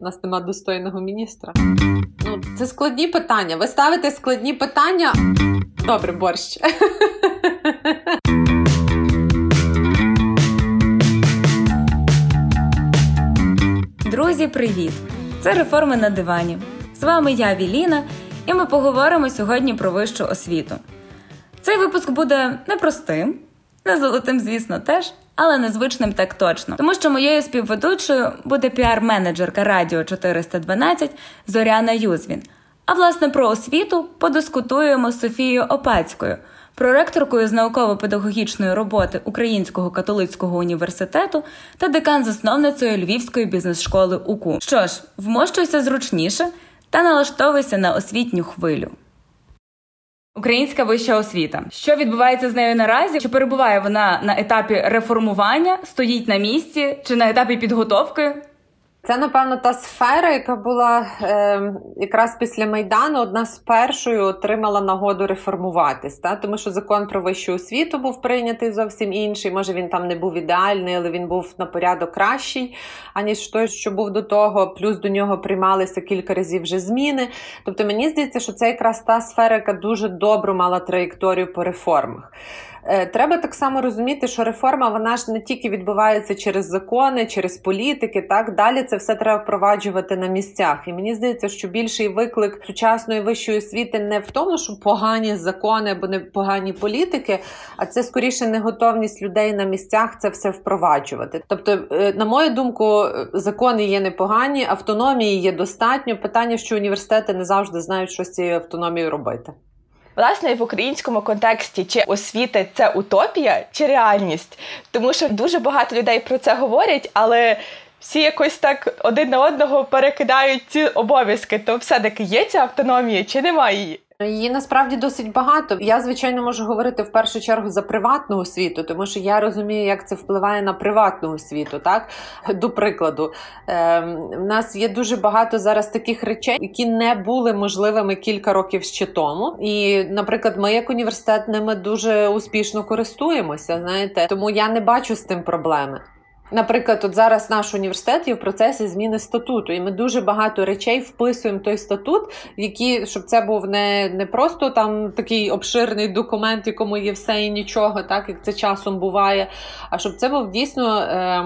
У нас нема достойного міністра. Ну, це складні питання. Ви ставите складні питання. Добре, борщ. Друзі, привіт! Це реформи на дивані. З вами я, Віліна, і ми поговоримо сьогодні про вищу освіту. Цей випуск буде непростим, не золотим, звісно, теж, але незвичним так точно. Тому що моєю співведучою буде піар-менеджерка Радіо 412 Зоряна Юзвін. А власне про освіту подискутуємо з Софією Опацькою, проректоркою з науково-педагогічної роботи Українського католицького університету та декан-засновницею Львівської бізнес-школи УКУ. Що ж, вмощуйся зручніше та налаштовуйся на освітню хвилю. Українська вища освіта. Що відбувається з нею наразі? Чи перебуває вона на етапі реформування, стоїть на місці, чи на етапі підготовки? Це, напевно, та сфера, яка була е, якраз після Майдану одна з першою отримала нагоду реформуватись. Та? Тому що закон про вищу освіту був прийнятий зовсім інший. Може, він там не був ідеальний, але він був на порядок кращий, аніж той, що був до того. Плюс до нього приймалися кілька разів вже зміни. Тобто, мені здається, що це якраз та сфера, яка дуже добру мала траєкторію по реформах. Е, треба так само розуміти, що реформа вона ж не тільки відбувається через закони, через політики. Так далі це все треба впроваджувати на місцях. І мені здається, що більший виклик сучасної вищої освіти не в тому, що погані закони або не погані політики, а це скоріше неготовність людей на місцях це все впроваджувати. Тобто, е, на мою думку, закони є непогані, автономії є достатньо. Питання, що університети не завжди знають, що з цією автономією робити. Власне, в українському контексті чи освіти це утопія чи реальність, тому що дуже багато людей про це говорять, але всі якось так один на одного перекидають ці обов'язки. То все-таки є ця автономія чи немає її? Її насправді досить багато. Я звичайно можу говорити в першу чергу за приватну освіту, тому що я розумію, як це впливає на приватну освіту. Так до прикладу, е, в нас є дуже багато зараз таких речей, які не були можливими кілька років ще тому. І, наприклад, ми як університет ними дуже успішно користуємося. Знаєте, тому я не бачу з тим проблеми. Наприклад, от зараз наш університет є в процесі зміни статуту, і ми дуже багато речей вписуємо той статут, які щоб це був не не просто там такий обширний документ, якому є все і нічого, так як це часом буває. А щоб це був дійсно е,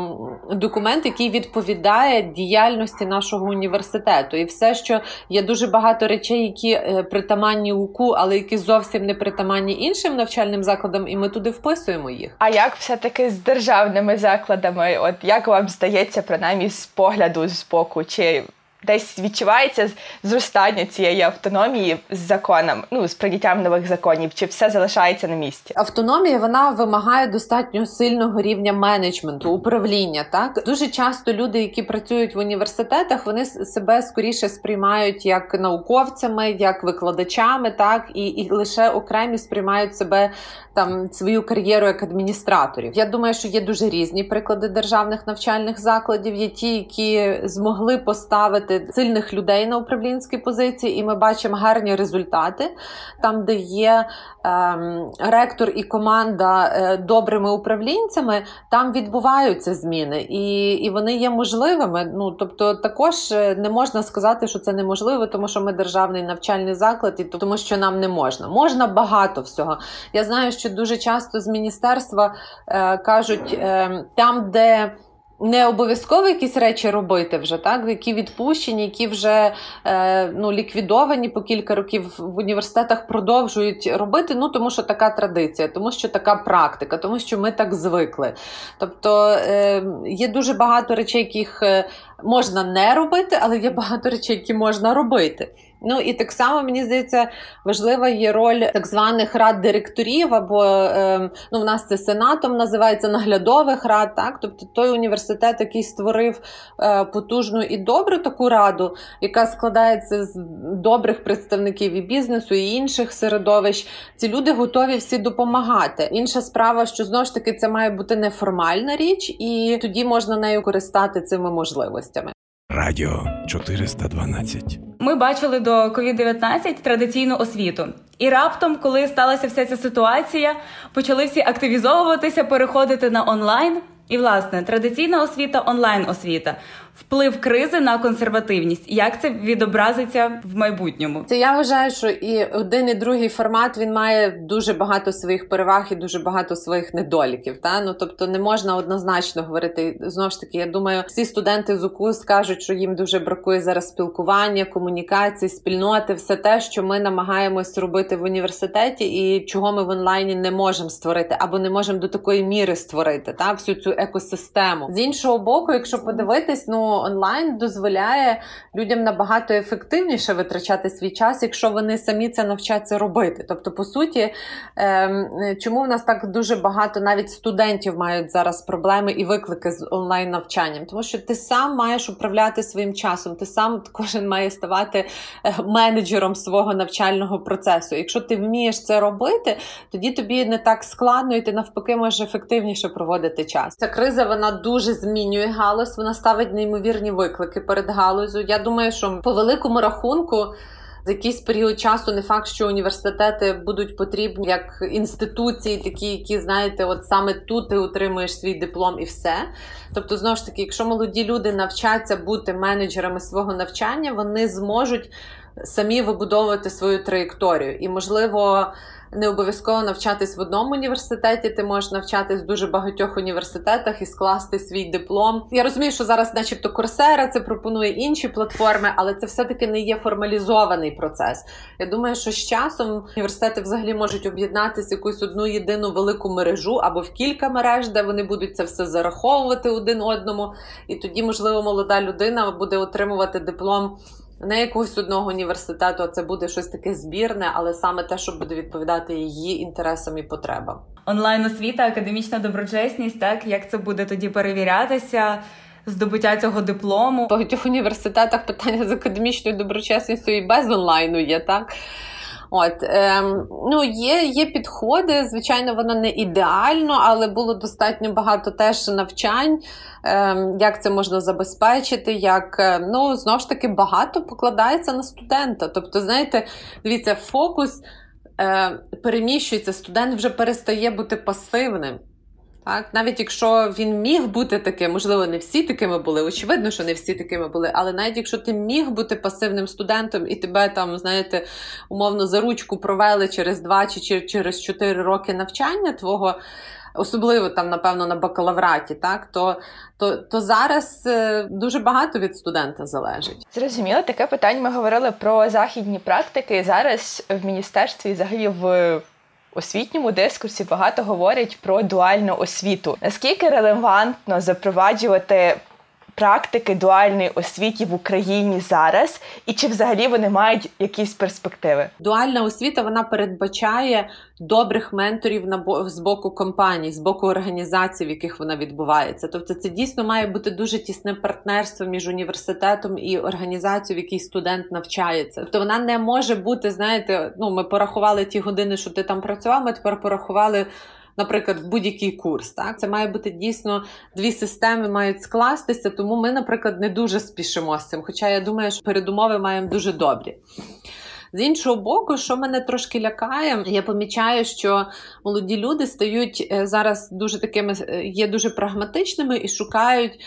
документ, який відповідає діяльності нашого університету, і все, що є дуже багато речей, які е, притаманні УКУ, але які зовсім не притаманні іншим навчальним закладам, і ми туди вписуємо їх. А як все таки з державними закладами? От як вам здається, принаймні з погляду з боку, чи десь відчувається зростання цієї автономії з законом, ну з прийняттям нових законів, чи все залишається на місці? Автономія вона вимагає достатньо сильного рівня менеджменту, управління. Так дуже часто люди, які працюють в університетах, вони себе скоріше сприймають як науковцями, як викладачами, так і, і лише окремі сприймають себе там свою кар'єру як адміністраторів. Я думаю, що є дуже різні приклади державних навчальних закладів. Є ті, які змогли поставити сильних людей на управлінські позиції, і ми бачимо гарні результати там, де є ем, ректор і команда е, добрими управлінцями, там відбуваються зміни, і і вони є можливими. Ну тобто, також е, не можна сказати, що це неможливо, тому що ми державний навчальний заклад, і тому що нам не можна. Можна багато всього. Я знаю, що дуже часто з міністерства е, кажуть, е, там, де не обов'язково якісь речі робити вже, так які відпущені, які вже е, ну, ліквідовані по кілька років в університетах продовжують робити. Ну тому що така традиція, тому що така практика, тому що ми так звикли. Тобто е, є дуже багато речей, яких е, можна не робити, але є багато речей, які можна робити. Ну і так само мені здається, важлива є роль так званих рад директорів, або е, ну в нас це сенатом називається наглядових рад. Так, тобто той університет, який створив е, потужну і добру таку раду, яка складається з добрих представників і бізнесу і інших середовищ. Ці люди готові всі допомагати. Інша справа, що знову ж таки це має бути неформальна річ, і тоді можна нею користати цими можливостями. Радіо 412. Ми бачили до COVID-19 традиційну освіту. І раптом, коли сталася вся ця ситуація, почали всі активізовуватися, переходити на онлайн. І, власне, традиційна освіта, онлайн освіта. Вплив кризи на консервативність. Як це відобразиться в майбутньому? Це я вважаю, що і один і другий формат він має дуже багато своїх переваг і дуже багато своїх недоліків. Та ну тобто не можна однозначно говорити. Знову ж таки, я думаю, всі студенти з УКУ скажуть, що їм дуже бракує зараз спілкування, комунікації, спільноти, все те, що ми намагаємось робити в університеті, і чого ми в онлайні не можемо створити, або не можемо до такої міри створити та всю цю екосистему. З іншого боку, якщо подивитись, ну онлайн дозволяє людям набагато ефективніше витрачати свій час, якщо вони самі це навчаться робити. Тобто, по суті, ем, чому в нас так дуже багато навіть студентів мають зараз проблеми і виклики з онлайн навчанням? Тому що ти сам маєш управляти своїм часом, ти сам кожен має ставати е, менеджером свого навчального процесу. Якщо ти вмієш це робити, тоді тобі не так складно, і ти навпаки можеш ефективніше проводити час. Ця криза вона дуже змінює галузь, вона ставить неймовірні виклики перед галузю. Я думаю, що по великому рахунку. За якийсь період часу не факт, що університети будуть потрібні як інституції, такі, які знаєте, от саме тут ти отримуєш свій диплом і все. Тобто, знову ж таки, якщо молоді люди навчаться бути менеджерами свого навчання, вони зможуть самі вибудовувати свою траєкторію. І, можливо, не обов'язково навчатись в одному університеті, ти можеш навчатись в дуже багатьох університетах і скласти свій диплом. Я розумію, що зараз, начебто, Курсера це пропонує інші платформи, але це все-таки не є формалізований процес. Я думаю, що з часом університети взагалі можуть об'єднатися якусь одну єдину велику мережу або в кілька мереж, де вони будуть це все зараховувати один одному. І тоді, можливо, молода людина буде отримувати диплом не якогось одного університету, а це буде щось таке збірне, але саме те, що буде відповідати її інтересам і потребам. Онлайн освіта, академічна доброчесність, так як це буде тоді перевірятися? Здобуття цього диплому В багатьох університетах питання з академічною доброчесністю і без онлайну є так. От ем, ну є є підходи. Звичайно, воно не ідеально, але було достатньо багато теж навчань, ем, як це можна забезпечити. Як е, ну знову ж таки багато покладається на студента. Тобто, знаєте, дивіться, фокус е, переміщується, студент вже перестає бути пасивним. Так, навіть якщо він міг бути таким, можливо, не всі такими були. Очевидно, що не всі такими були, але навіть якщо ти міг бути пасивним студентом і тебе там, знаєте, умовно за ручку провели через два чи через чотири роки навчання твого. Особливо там, напевно, на бакалавраті, так то то, то зараз е, дуже багато від студента залежить. Зрозуміло, таке питання. Ми говорили про західні практики. Зараз в міністерстві, взагалі, в освітньому дискурсі багато говорять про дуальну освіту. Наскільки релевантно запроваджувати практики дуальної освіти в Україні зараз, і чи взагалі вони мають якісь перспективи? Дуальна освіта вона передбачає добрих менторів на з боку компаній, з боку організацій, в яких вона відбувається. Тобто, це дійсно має бути дуже тісне партнерство між університетом і організацією, в якій студент навчається. Тобто вона не може бути, знаєте, ну ми порахували ті години, що ти там працював. Ми тепер порахували наприклад, в будь-який курс. Так? Це має бути дійсно дві системи мають скластися, тому ми, наприклад, не дуже спішимо з цим. Хоча я думаю, що передумови маємо дуже добрі. З іншого боку, що мене трошки лякає, я помічаю, що молоді люди стають е, зараз дуже такими, е, є дуже прагматичними і шукають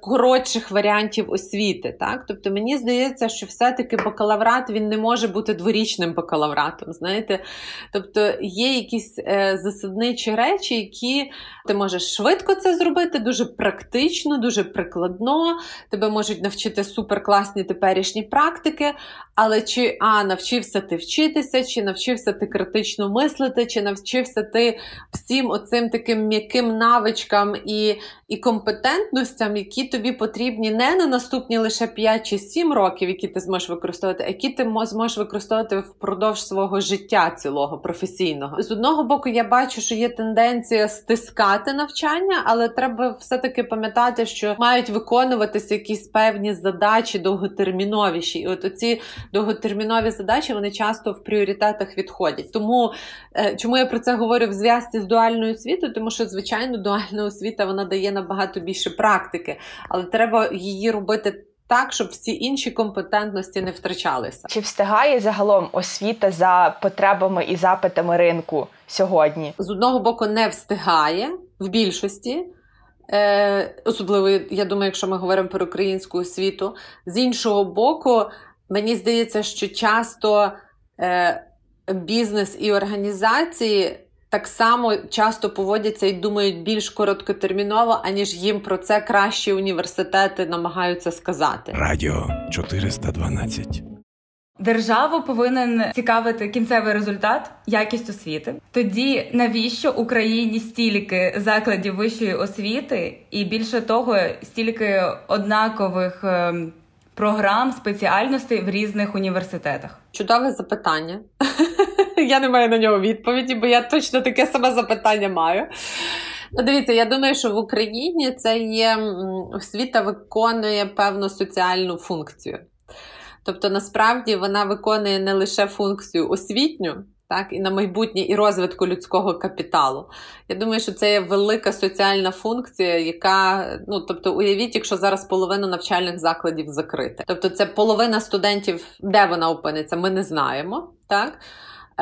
коротших варіантів освіти. Так? Тобто мені здається, що все-таки бакалаврат він не може бути дворічним бакалавратом. знаєте. Тобто є якісь е, засадничі речі, які ти можеш швидко це зробити, дуже практично, дуже прикладно. Тебе можуть навчити суперкласні теперішні практики, але чи а, навчився ти вчитися, чи навчився ти критично мислити, чи навчився ти всім оцим таким м'яким навичкам і, і компетентностям навичкам, які тобі потрібні не на наступні лише 5 чи 7 років, які ти зможеш використовувати, а які ти зможеш використовувати впродовж свого життя цілого професійного. З одного боку, я бачу, що є тенденція стискати навчання, але треба все-таки пам'ятати, що мають виконуватися якісь певні задачі довготерміновіші. І от оці довготермінові задачі вони часто в пріоритетах відходять. Тому е, чому я про це говорю в зв'язці з дуальною освітою? Тому що, звичайно, дуальна освіта вона дає набагато більше практики практики, але треба її робити. Так, щоб всі інші компетентності не втрачалися. Чи встигає загалом освіта за потребами і запитами ринку сьогодні? З одного боку, не встигає в більшості. е, особливо я думаю, якщо ми говоримо про українську освіту. З іншого боку, мені здається, що часто е, бізнес і організації. Так само часто поводяться і думають більш короткотерміново, аніж їм про це кращі університети намагаються сказати. Радіо 412. Державу повинен цікавити кінцевий результат, якість освіти. Тоді навіщо Україні стільки закладів вищої освіти, і більше того, стільки однакових ем, програм, спеціальностей в різних університетах? Чудове запитання. Я не маю на нього відповіді, бо я точно таке саме запитання маю. Ну, Дивіться, я думаю, що в Україні це є освіта виконує певну соціальну функцію. Тобто, насправді вона виконує не лише функцію освітню, так, і на майбутнє і розвитку людського капіталу. Я думаю, що це є велика соціальна функція, яка, ну тобто, уявіть, якщо зараз половина навчальних закладів закрита. Тобто, це половина студентів, де вона опиниться, ми не знаємо. так.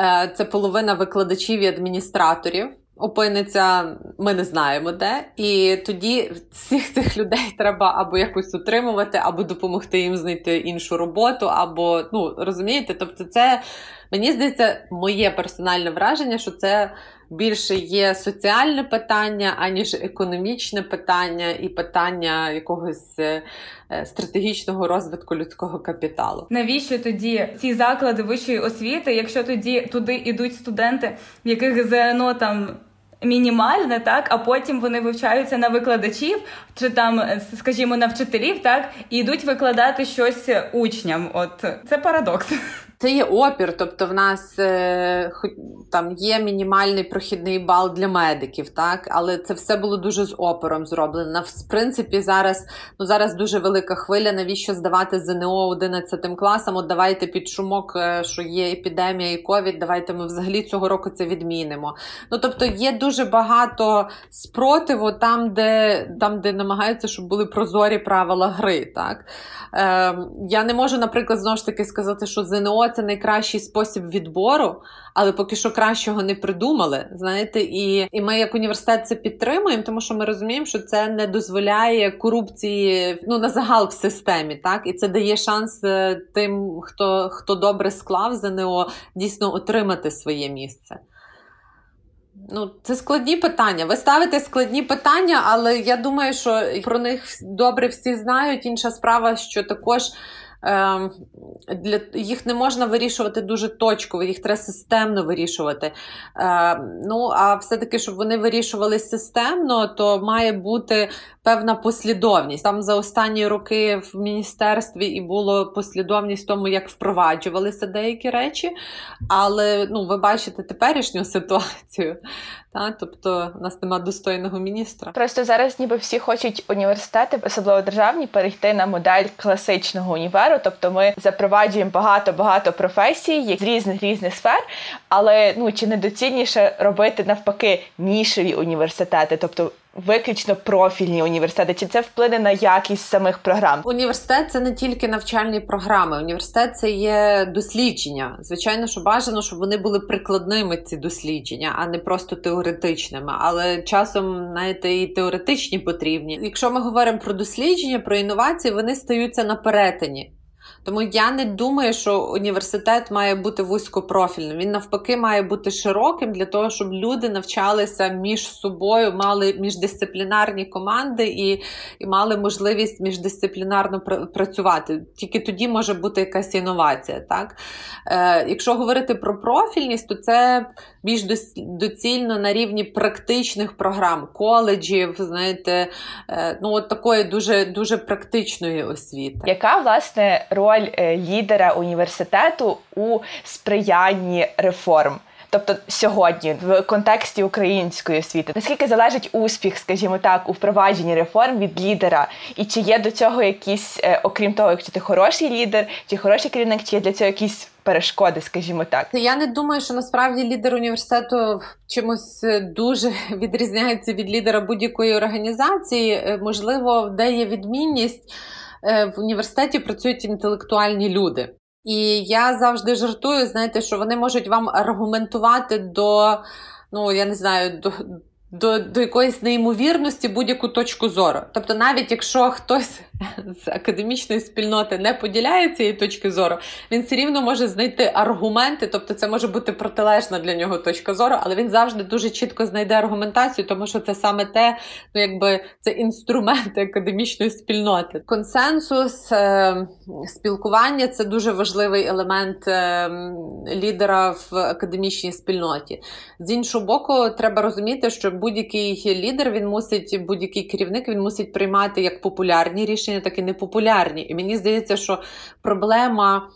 Е, це половина викладачів і адміністраторів. Опиниться, ми не знаємо де. І тоді всіх цих людей треба або якось утримувати, або допомогти їм знайти іншу роботу, або ну розумієте, тобто, це мені здається, моє персональне враження, що це більше є соціальне питання, аніж економічне питання і питання якогось е, стратегічного розвитку людського капіталу. Навіщо тоді ці заклади вищої освіти, якщо тоді туди йдуть студенти, в яких ЗНО там. Мінімальне, так, а потім вони вивчаються на викладачів, чи там, скажімо, на вчителів, так, і йдуть викладати щось учням. От це парадокс. Це є опір, тобто в нас е, там є мінімальний прохідний бал для медиків, так, але це все було дуже з опором зроблено. В принципі, зараз ну зараз дуже велика хвиля. Навіщо здавати ЗНО 11 класам? От давайте під шумок, е, що є епідемія і ковід. Давайте ми взагалі цього року це відмінимо. Ну тобто є дуже багато спротиву там, де там, де намагаються, щоб були прозорі правила гри. Так е, я не можу, наприклад, знову ж таки сказати, що ЗНО це найкращий спосіб відбору, але поки що кращого не придумали. Знаєте, і і ми як університет це підтримуємо, тому що ми розуміємо, що це не дозволяє корупції ну на загал в системі, так і це дає шанс е, тим, хто хто добре склав ЗНО, дійсно отримати своє місце. Ну, це складні питання. Ви ставите складні питання, але я думаю, що про них добре всі знають. Інша справа, що також для їх не можна вирішувати дуже точково, їх треба системно вирішувати. Ем, ну, а все-таки, щоб вони вирішували системно, то має бути певна послідовність. Там за останні роки в міністерстві і було послідовність в тому, як впроваджувалися деякі речі. Але ну, ви бачите теперішню ситуацію. Та? Тобто у нас немає достойного міністра. Просто зараз, ніби всі хочуть університети, особливо державні, перейти на модель класичного універу. Тобто ми запроваджуємо багато-багато професій з різних різних сфер. Але ну чи недоцільніше робити навпаки нішеві університети, тобто виключно профільні університети? Чи це вплине на якість самих програм? Університет це не тільки навчальні програми. Університет це є дослідження. Звичайно, що бажано, щоб вони були прикладними ці дослідження, а не просто теоретичними. Але часом, знаєте, і теоретичні потрібні. Якщо ми говоримо про дослідження, про інновації, вони стаються на перетині. Тому я не думаю, що університет має бути вузькопрофільним. Він навпаки має бути широким для того, щоб люди навчалися між собою, мали міждисциплінарні команди і і мали можливість міждисциплінарно працювати. Тільки тоді може бути якась інновація. Так? Е, Якщо говорити про профільність, то це більш доцільно на рівні практичних програм, коледжів, знаєте, е, ну от такої дуже, дуже практичної освіти. Яка власне роль? Роль е, лідера університету у сприянні реформ. Тобто сьогодні, в контексті української освіти, наскільки залежить успіх, скажімо так, у впровадженні реформ від лідера, і чи є до цього якісь, е, окрім того, якщо ти хороший лідер, чи хороший керівник, чи є для цього якісь перешкоди, скажімо так? Я не думаю, що насправді лідер університету чимось е, дуже відрізняється від лідера будь-якої організації. Можливо, де є відмінність. Е, в університеті працюють інтелектуальні люди. І я завжди жартую, знаєте, що вони можуть вам аргументувати до, ну я не знаю, до до до якоїсь неймовірності будь-яку точку зору. Тобто, навіть якщо хтось з академічної спільноти не поділяє цієї точки зору, він все рівно може знайти аргументи, тобто це може бути протилежна для нього точка зору, але він завжди дуже чітко знайде аргументацію, тому що це саме те, ну якби це інструменти академічної спільноти. Консенсус, е, спілкування це дуже важливий елемент е, лідера в академічній спільноті. З іншого боку, треба розуміти, що будь-який лідер він мусить, будь-який керівник він мусить приймати як популярні рішення, так такі непопулярні. І мені здається, що проблема.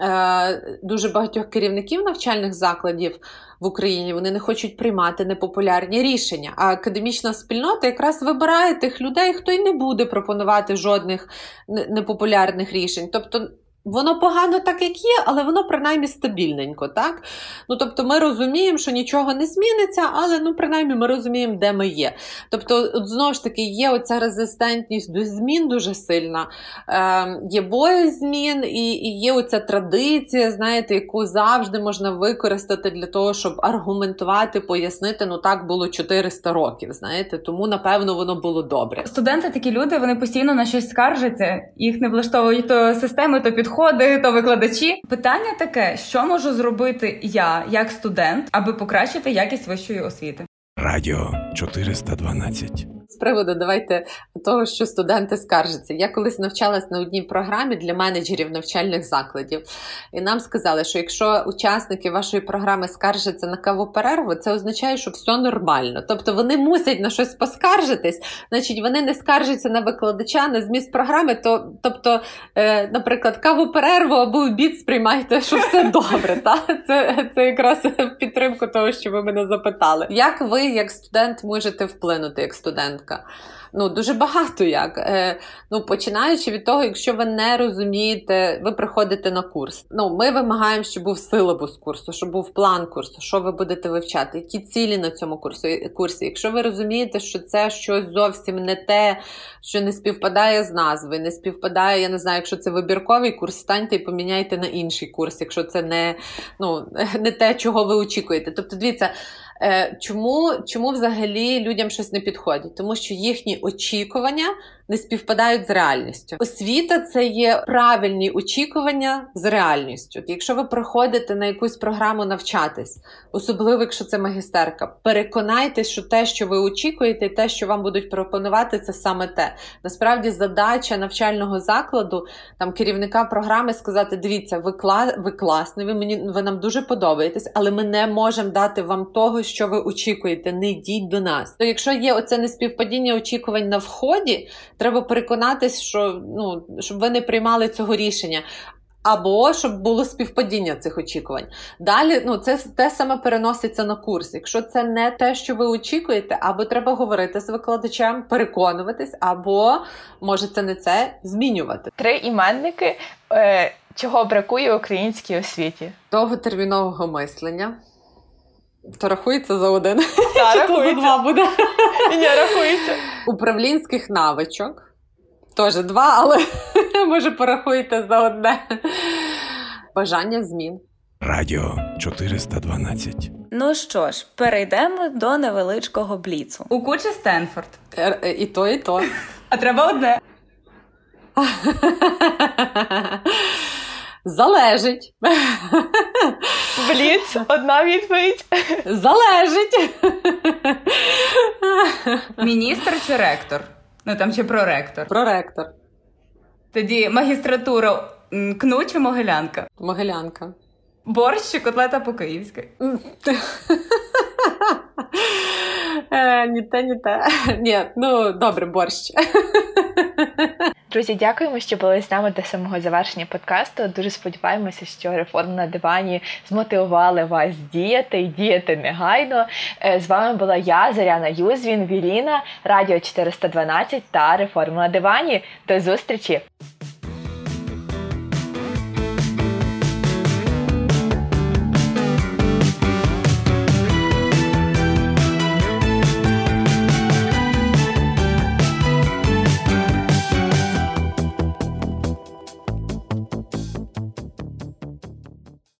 Е, дуже багатьох керівників навчальних закладів в Україні вони не хочуть приймати непопулярні рішення. А академічна спільнота якраз вибирає тих людей, хто й не буде пропонувати жодних непопулярних рішень. Тобто Воно погано так, як є, але воно принаймні стабільненько, так? Ну, тобто ми розуміємо, що нічого не зміниться, але ну, принаймні ми розуміємо, де ми є. Тобто, от знову ж таки, є оця резистентність до змін дуже сильна, е, є бої змін, і, і є оця традиція, знаєте, яку завжди можна використати для того, щоб аргументувати, пояснити, ну так було 400 років. знаєте, Тому, напевно, воно було добре. Студенти такі люди, вони постійно на щось скаржаться, їх не влаштовують то системи, то підходи підходи, то викладачі. Питання таке: що можу зробити я як студент, аби покращити якість вищої освіти? Радіо 412 з приводу давайте того, що студенти скаржаться. Я колись навчалась на одній програмі для менеджерів навчальних закладів, і нам сказали, що якщо учасники вашої програми скаржаться на каву перерву, це означає, що все нормально. Тобто вони мусять на щось поскаржитись, значить вони не скаржаться на викладача, на зміст програми. То, Тобто, е, наприклад, каву перерву або обід сприймайте, що все добре. Та? Це, Це якраз в підтримку того, що ви мене запитали. Як ви, як студент, можете вплинути як студент? Студентка. Ну, дуже багато як. Е, ну, Починаючи від того, якщо ви не розумієте, ви приходите на курс. Ну, Ми вимагаємо, щоб був силабус курсу, щоб був план курсу, що ви будете вивчати, які цілі на цьому курсі. курсі. Якщо ви розумієте, що це щось зовсім не те, що не співпадає з назвою, не співпадає, я не знаю, якщо це вибірковий курс, станьте і поміняйте на інший курс, якщо це не, ну, не те, чого ви очікуєте. Тобто, дивіться. Е, чому чому взагалі людям щось не підходить? Тому що їхні очікування не співпадають з реальністю. Освіта це є правильні очікування з реальністю. Якщо ви приходите на якусь програму навчатись, особливо якщо це магістерка, переконайтесь, що те, що ви очікуєте, і те, що вам будуть пропонувати, це саме те. Насправді, задача навчального закладу, там керівника програми сказати: дивіться, ви кла... ви класний, ви мені ви нам дуже подобаєтесь, але ми не можемо дати вам того, що ви очікуєте. Не йдіть до нас. То якщо є оце неспівпадіння очікувань на вході. Треба переконатись, що ну щоб ви не приймали цього рішення. Або щоб було співпадіння цих очікувань. Далі ну, це те саме переноситься на курс. Якщо це не те, що ви очікуєте, або треба говорити з викладачем, переконуватись, або може це не це змінювати. Три іменники, е, чого бракує українській освіті? Довготермінового мислення. То рахується за один. Та, рахується. за два буде. Ні, рахується. Управлінських навичок. Теж два, але може порахуєте за одне. Бажання змін. Радіо 412. Ну що ж, перейдемо до невеличкого бліцу. У кучі Стенфорд. Е, е, і то, і то. А треба одне. Залежить. Бліц, одна відповідь. Залежить. Міністр чи ректор? Ну там чи проректор? Проректор. Тоді магістратура кну чи могилянка? Могилянка. Борщ чи котлета по-київськи? Е, ні те, ні те. Ні, ну добре, борщ. Друзі, дякуємо, що були з нами до самого завершення подкасту. Дуже сподіваємося, що реформи на дивані змотивували вас діяти і діяти негайно. Е, з вами була я, Заряна Юзвін, Віліна, Радіо 412 та Реформа на дивані. До зустрічі!